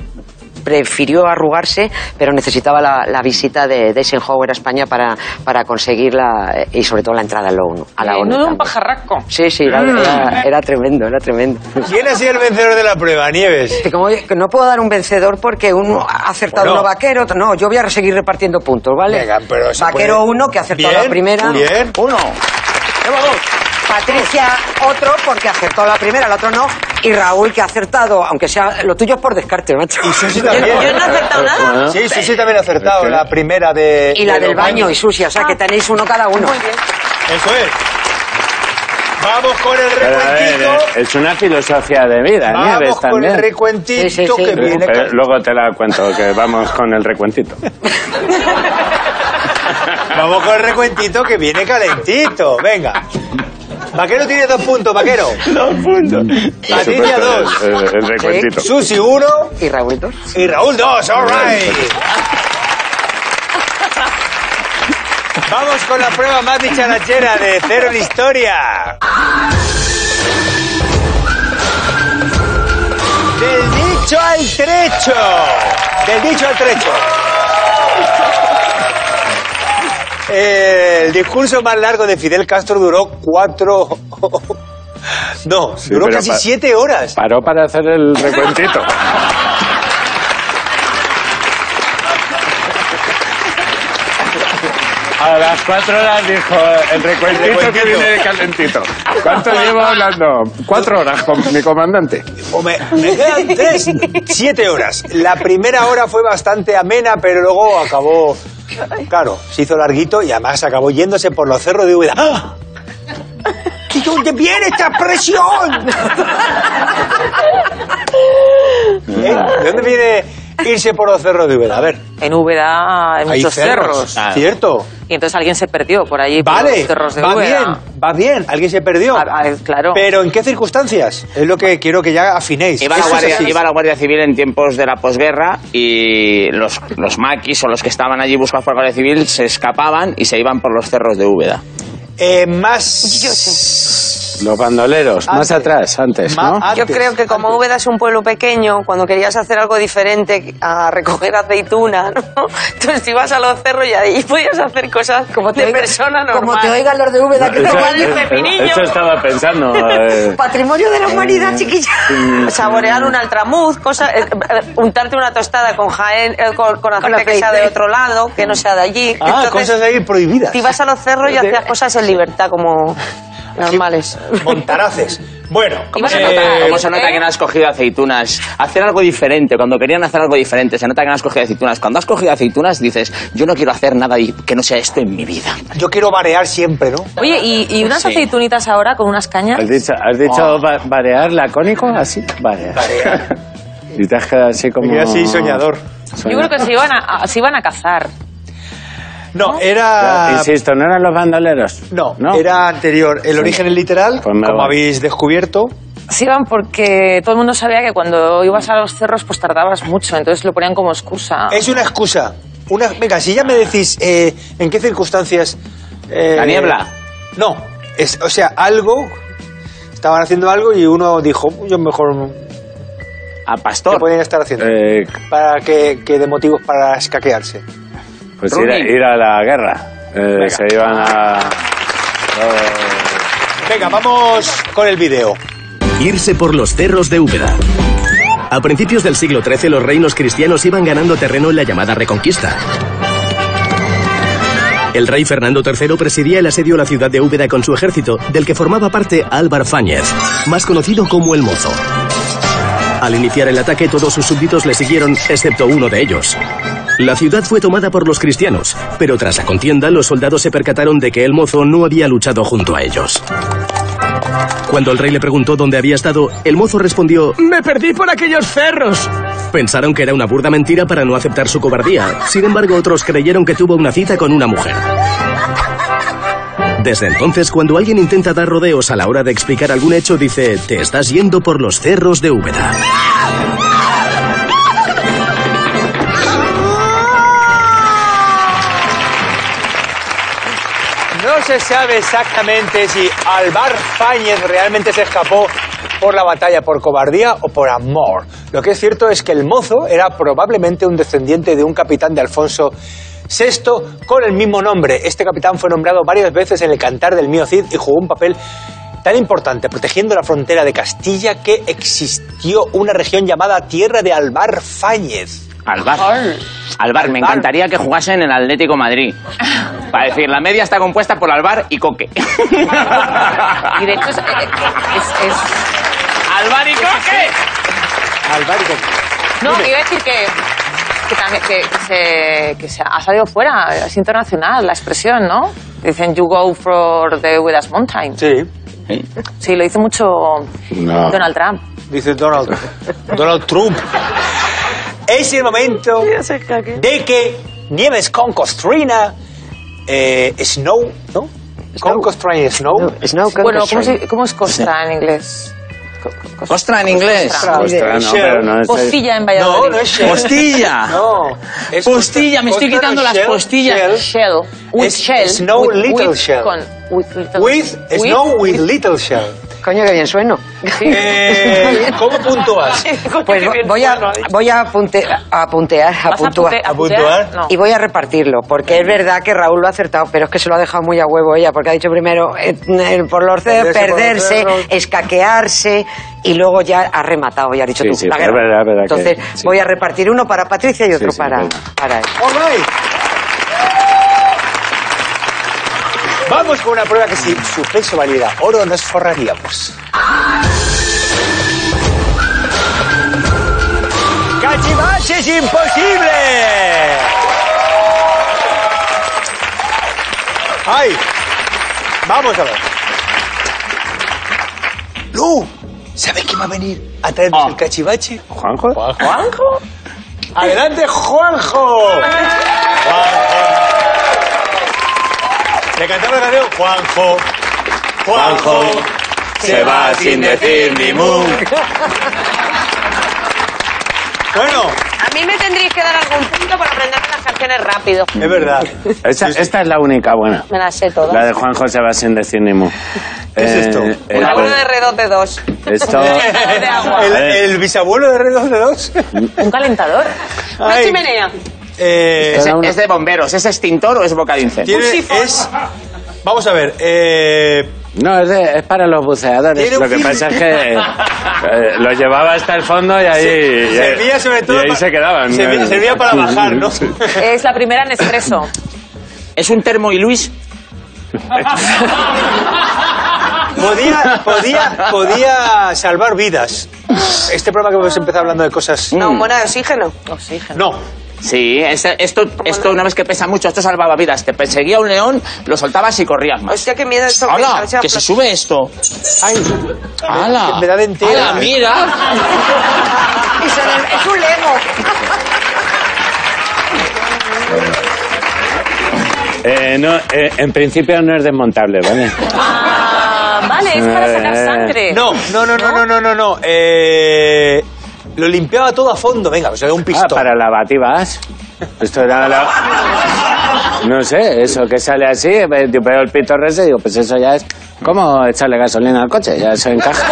prefirió arrugarse, pero necesitaba la, la visita de, de Eisenhower a España para, para conseguir la, y sobre todo la entrada a la ONU. A la Eh, ONU no era un pajarraco. Sí, sí, era, era- era tremendo, era tremendo. ¿Quién ha sido el vencedor de la prueba, Nieves? Que como que no puedo dar un vencedor porque uno ha acertado Bueno. uno vaquero, otro no, yo voy a seguir repartiendo puntos, ¿vale? Venga, pero se vaquero puede- uno que ha acertado Bien, la primera. Bien. Uno. Llevo dos. Patricia otro porque acertó la primera, el otro no. Y Raúl que ha acertado, aunque sea lo tuyo es por descarte, macho. Y Susi Yo, también. yo no he acertado nada. Sí, Susi también ha acertado. La primera de. Y la de del baño y sushi, o sea que tenéis uno cada uno. Muy bien. Eso es. Vamos con el Pero, a ver, recuentito. eh, es una filosofía de vida, Nieves Vamos con también. el recuentito Sí, sí, sí. que viene. Pero luego te la cuento, que vamos con el recuentito. <laughs> Vamos con el recuentito que viene calentito. Venga. Vaquero tiene dos puntos, vaquero. <laughs> Dos puntos. Patricia, dos. El, el recuentito. Susi, uno. Y Raúl dos. Y Raúl, dos. All right. Vamos con la prueba más dicharachera de Cero en Historia. Del dicho al trecho. Del dicho al trecho. El discurso más largo de Fidel Castro duró cuatro... <laughs> No, Sí, duró casi pa- siete horas. Paró para hacer el recuentito. A las cuatro horas dijo el recuentito, recuentito. que viene de calentito. ¿Cuánto llevo hablando? Cuatro horas con mi comandante. O me, me quedan tres, siete horas. La primera hora fue bastante amena, pero luego acabó. Claro, se hizo larguito y además acabó yéndose por los cerros de Úbeda. ¡Ah! ¿De dónde viene esta presión? <laughs> ¿Eh? ¿De dónde viene irse por los cerros de Úbeda? A ver, En Úbeda hay hay muchos cerros. ¿Cierto? Y entonces alguien se perdió por allí, por Vale, los cerros de va Úbeda. bien, va bien. Alguien se perdió. Ah, ah, claro. Pero ¿en qué circunstancias? Es lo que quiero que ya afinéis. Iba la, guardia, así. iba la Guardia Civil en tiempos de la posguerra y los, los maquis o los que estaban allí buscados por la Guardia Civil se escapaban y se iban por los cerros de Úbeda. Eh, más... Los bandoleros, más atrás, antes, ¿no? antes, Yo creo que como. Úbeda es un pueblo pequeño, cuando querías hacer algo diferente a recoger aceituna, <laughs> ¿no? Entonces ibas a los cerros y ahí podías hacer cosas como de oiga- persona normal. Como te oigan los de Úbeda, que te Eso- pepinillo. Eso estaba pensando. eh, <laughs> Patrimonio de la humanidad, chiquilla. <laughs> Saborear un altramuz, cosas, eh, eh, untarte una tostada con Jaén, eh, con, con aceite Con que sea de otro lado, que no sea de allí. Ah, Entonces, cosas ahí prohibidas. te ibas a los cerros y hacías cosas en libertad como normales. Montaraces. Bueno, ¿Cómo se, Eh, nota, cómo ¿eh? se nota que no has cogido aceitunas? Hacer algo diferente, cuando querían hacer algo diferente, se nota que no has cogido aceitunas. Cuando has cogido aceitunas dices, yo no quiero hacer nada y- que no sea esto en mi vida. yo quiero variar siempre, ¿no? Oye, ¿y, y unas Sí. aceitunitas ahora con unas cañas? ¿Has dicho, has dicho va- variar lacónico? Así, variar. <laughs> Y te has quedado así como... Quedé así soñador. Yo creo que se iban a, a- se iban a cazar. No, era... Insisto, ¿no eran los bandoleros? No, era anterior. El origen es literal, Pues como voy. habéis descubierto. Se iban porque todo el mundo sabía que cuando ibas a los cerros pues tardabas mucho, entonces lo ponían como excusa. Es una excusa. Una... Venga, si ya me decís eh, en qué circunstancias... eh, ¿La niebla? No, es, o sea, algo... Estaban haciendo algo y uno dijo, yo mejor... A ¿Qué pastor. pueden estar haciendo? Eh, Para que, que de motivos para escaquearse. Pues ir a, Running. ir a la guerra. Eh, se iban a... Venga, vamos con el vídeo. Irse por los cerros de Úbeda. A principios del siglo XIII los reinos cristianos iban ganando terreno en la llamada Reconquista. El rey Fernando III presidía el asedio a la ciudad de Úbeda con su ejército, del que formaba parte Álvar Fáñez, más conocido como el Mozo. Al iniciar el ataque todos sus súbditos le siguieron, excepto uno de ellos. La ciudad fue tomada por los cristianos, pero tras la contienda los soldados se percataron de que el mozo no había luchado junto a ellos. Cuando el rey le preguntó dónde había estado, el mozo respondió, Me perdí por aquellos cerros. Pensaron que era una burda mentira para no aceptar su cobardía. Sin embargo, otros creyeron que tuvo una cita con una mujer. Desde entonces, cuando alguien intenta dar rodeos a la hora de explicar algún hecho, dice, te estás yendo por los cerros de Úbeda. No se sabe exactamente si Alvar Fáñez realmente se escapó por la batalla por cobardía o por amor. Lo que es cierto es que el mozo era probablemente un descendiente de un capitán de Alfonso VI con el mismo nombre. Este capitán fue nombrado varias veces en el Cantar del Mío Cid y jugó un papel tan importante protegiendo la frontera de Castilla que existió una región llamada Tierra de Alvar Fáñez. Alvar. Alvar, me encantaría que jugase en el Atlético Madrid. Para decir, la media está compuesta por Alvar y Coque. <laughs> Y de hecho es, es- es- ¡Alvar y Coque! Alvar y Coque. No, iba a decir que, que, también, que, que se, que se ha salido fuera, es internacional la expresión, ¿no? Dicen, you go for the Vedas Mountain. Sí, Sí, lo dice mucho No. Donald Trump. dice Donald, Donald Trump. Es el momento de que Nieves con Costrina, eh, Snow, ¿no? Con Costrina Snow. Snow Bueno, ¿cómo, se- cómo es costra en inglés? Co- co- Costra en inglés. Costra. No, pero no es- Postilla en No, Valladolid. no es Shell. Postilla. <laughs> No. es Postilla, me estoy quitando las Shell, postillas. Shell. Shell. With Es shell. snow with, little with- shell. Con, with little With, Snow with Little Shell. Coño, que bien sueno. Eh, ¿Cómo puntúas? <laughs> Pues vo- voy a, voy a, apunte- a puntear, a ¿Vas a puntuar. Y voy a repartirlo, porque es verdad que Raúl lo ha acertado, pero es que se lo ha dejado muy a huevo ella, porque ha dicho primero eh, eh, por los cerros, Perderse por los escaquearse, y luego ya ha rematado, ya ha dicho Sí, tú, sí, la es guerra. verdad, es verdad que- Entonces sí. voy a repartir uno para Patricia y otro sí, para, para él. All right. Vamos con una prueba que si su peso valiera oro nos forraríamos. ¡Cachivache es imposible! ¡Ay! Vamos a ver. ¡Lu! ¿Sabes quién va a venir a traernos el cachivache? ¿Juanjo? ¿Juanjo? ¡Adelante, Juanjo! Juanjo. Le cantamos la canción Juanjo. Juanjo. Se va sin decir ni mu. Bueno, A mí me tendríais que dar algún punto por aprenderme las canciones rápido. es verdad. Esta, esta es la única buena. Me las sé todas. La de Juan José va sin decir ni mu. ¿Qué es esto? eh, Un abuelo de redote 2. Esto... <laughs> de agua. ¿El, el bisabuelo de Redos de Dos? Un calentador. Una Ay, chimenea. Eh, ¿Es, es de bomberos? ¿Es extintor o es boca de incendio? es... Vamos a ver. Eh, No, es, de- es para los buceadores. Lo que pasa es que eh, lo llevaba hasta el fondo y ahí, y, servía sobre todo y ahí pa- se quedaban. Servía, servía para bajar, ¿no? Es la primera en expreso. ¿Es un termo y Luis? Podía, podía, podía salvar vidas. Este programa que hemos empezado hablando de cosas. No, buena de oxígeno. Oxígeno. No. Sí, ese- esto, esto una vez que pesa mucho, esto salvaba vidas. Te perseguía un león, lo soltabas y corrías más. Hostia, qué miedo esto. Que se sube esto. Ay, ¡Hala! me da de entera. ¡Hala, mira! <laughs> Se le- Es un lego. <laughs> Eh, no, eh, en principio no es desmontable, ¿vale? Ah, vale, es para sacar sangre. no, no, no, no, no, no, no, no. Eh, lo limpiaba todo a fondo. Venga, pues era un Ah, pistón. para lavativas. Esto era la... No sé, eso que sale así, eh, yo veo el pitorro ese y digo, pues eso ya es como echarle gasolina al coche, ya eso encaja.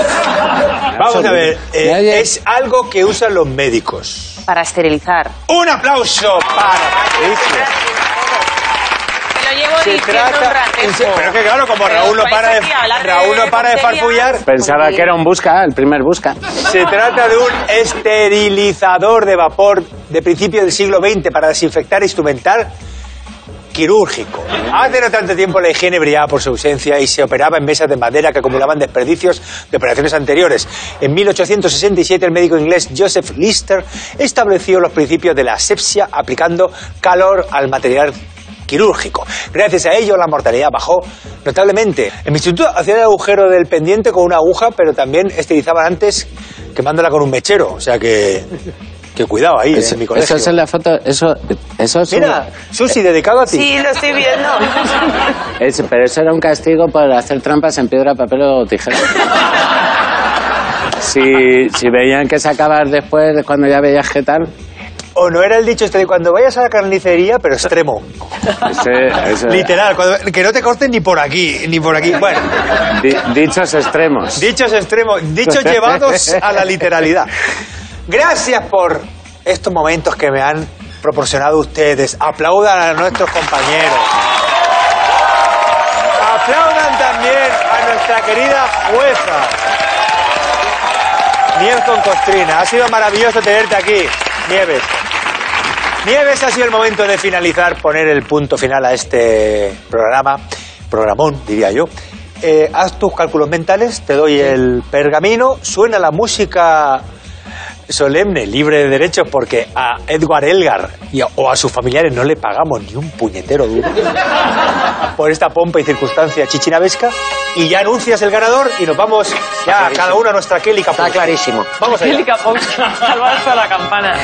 Vamos a ver. eh, es algo que usan los médicos. Para esterilizar. Un aplauso para Patricia. Te lo llevo Se trata. Pero que claro, como Raúl no para de, Raúl no para de farfullar. Pensaba que era un busca, el primer busca. Se trata de un esterilizador de vapor de principio del siglo XX para desinfectar instrumental quirúrgico. Hace no tanto tiempo la higiene brillaba por su ausencia y se operaba en mesas de madera que acumulaban desperdicios de operaciones anteriores. En 1867 el médico inglés Joseph Lister estableció los principios de la asepsia aplicando calor al material quirúrgico. Gracias a ello la mortalidad bajó notablemente. En mi instituto hacían el agujero del pendiente con una aguja, pero también esterilizaban antes quemándola con un mechero. O sea que, que cuidado ahí Eso, en mi colegio. eso es la foto, eso, eso es Mira, Susi, dedicado a ti. Sí, lo estoy viendo. un- <laughs> es- pero eso era un castigo por hacer trampas en piedra, papel o tijera. <laughs> Si, si veían que sacabas después, cuando ya veías que tal, ¿O no era el dicho este de cuando vayas a la carnicería, pero extremo? Ese- ese- Literal, cuando- que no te corten ni por aquí, ni por aquí. Bueno, Di- dichos extremos. dichos extremos, dichos llevados a la literalidad. Gracias por estos momentos que me han proporcionado ustedes. Aplaudan a nuestros compañeros. Aplaudan también a nuestra querida jueza. Nieves con Costrina. Ha sido maravilloso tenerte aquí, Nieves. Nieves, ha sido el momento de finalizar, poner el punto final a este programa, programón, diría yo. Eh, haz tus cálculos mentales, te doy el pergamino, suena la música solemne, libre de derechos, porque a Edward Elgar y a- o a sus familiares no le pagamos ni un puñetero duro <laughs> por esta pompa y circunstancia chichinabesca. Y ya anuncias el ganador y nos vamos ya cada uno a nuestra Kelly. Está clarísimo. Vamos allá. Salvar <laughs> hasta la campana.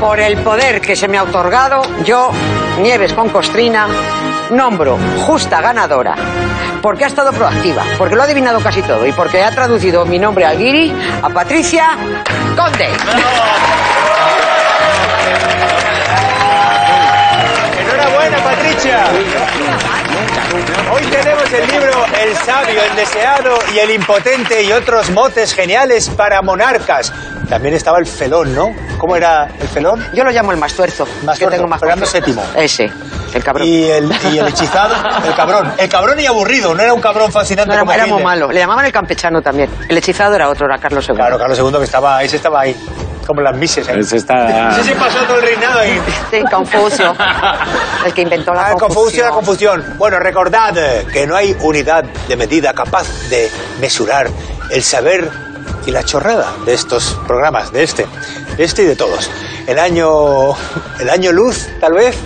Por el poder que se me ha otorgado, yo, Nieves con Costrina, nombro justa ganadora. Porque ha estado proactiva, porque lo ha adivinado casi todo y porque ha traducido mi nombre al guiri a Patricia Conde. Enhorabuena, Patricia. Hoy tenemos el libro El sabio, el deseado y el impotente y otros motes geniales para monarcas. También estaba el felón, ¿no? ¿Cómo era el felón? Yo lo llamo el más tuerzo. Más que tuerzo, tengo más Fernando. VII. Ese, el cabrón. Y el, y el hechizado, el cabrón. El cabrón y aburrido, no era un cabrón fascinante No, era, como era muy malo. Le llamaban el campechano también. El hechizado era otro, era Carlos II. Claro, Carlos II que estaba, ese estaba ahí, como las mises. ahí. Ese está... Se pasó todo el reinado ahí. Sí, Confucio. El que inventó la Ah, confusión, confusión. la confusión. Bueno, recordad eh, que no hay unidad de medida capaz de mesurar el saber y la chorrada de estos programas, de este, de este y de todos. El año, el año luz, tal vez.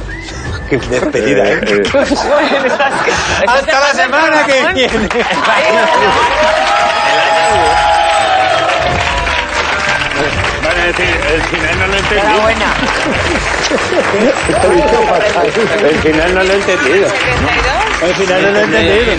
Qué despedida, ¿eh? Eh, eh, <laughs> Hasta la semana que viene. Decir, el final no lo he entendido. Enhorabuena. El final no lo he entendido. ¿72? El final no lo he entendido.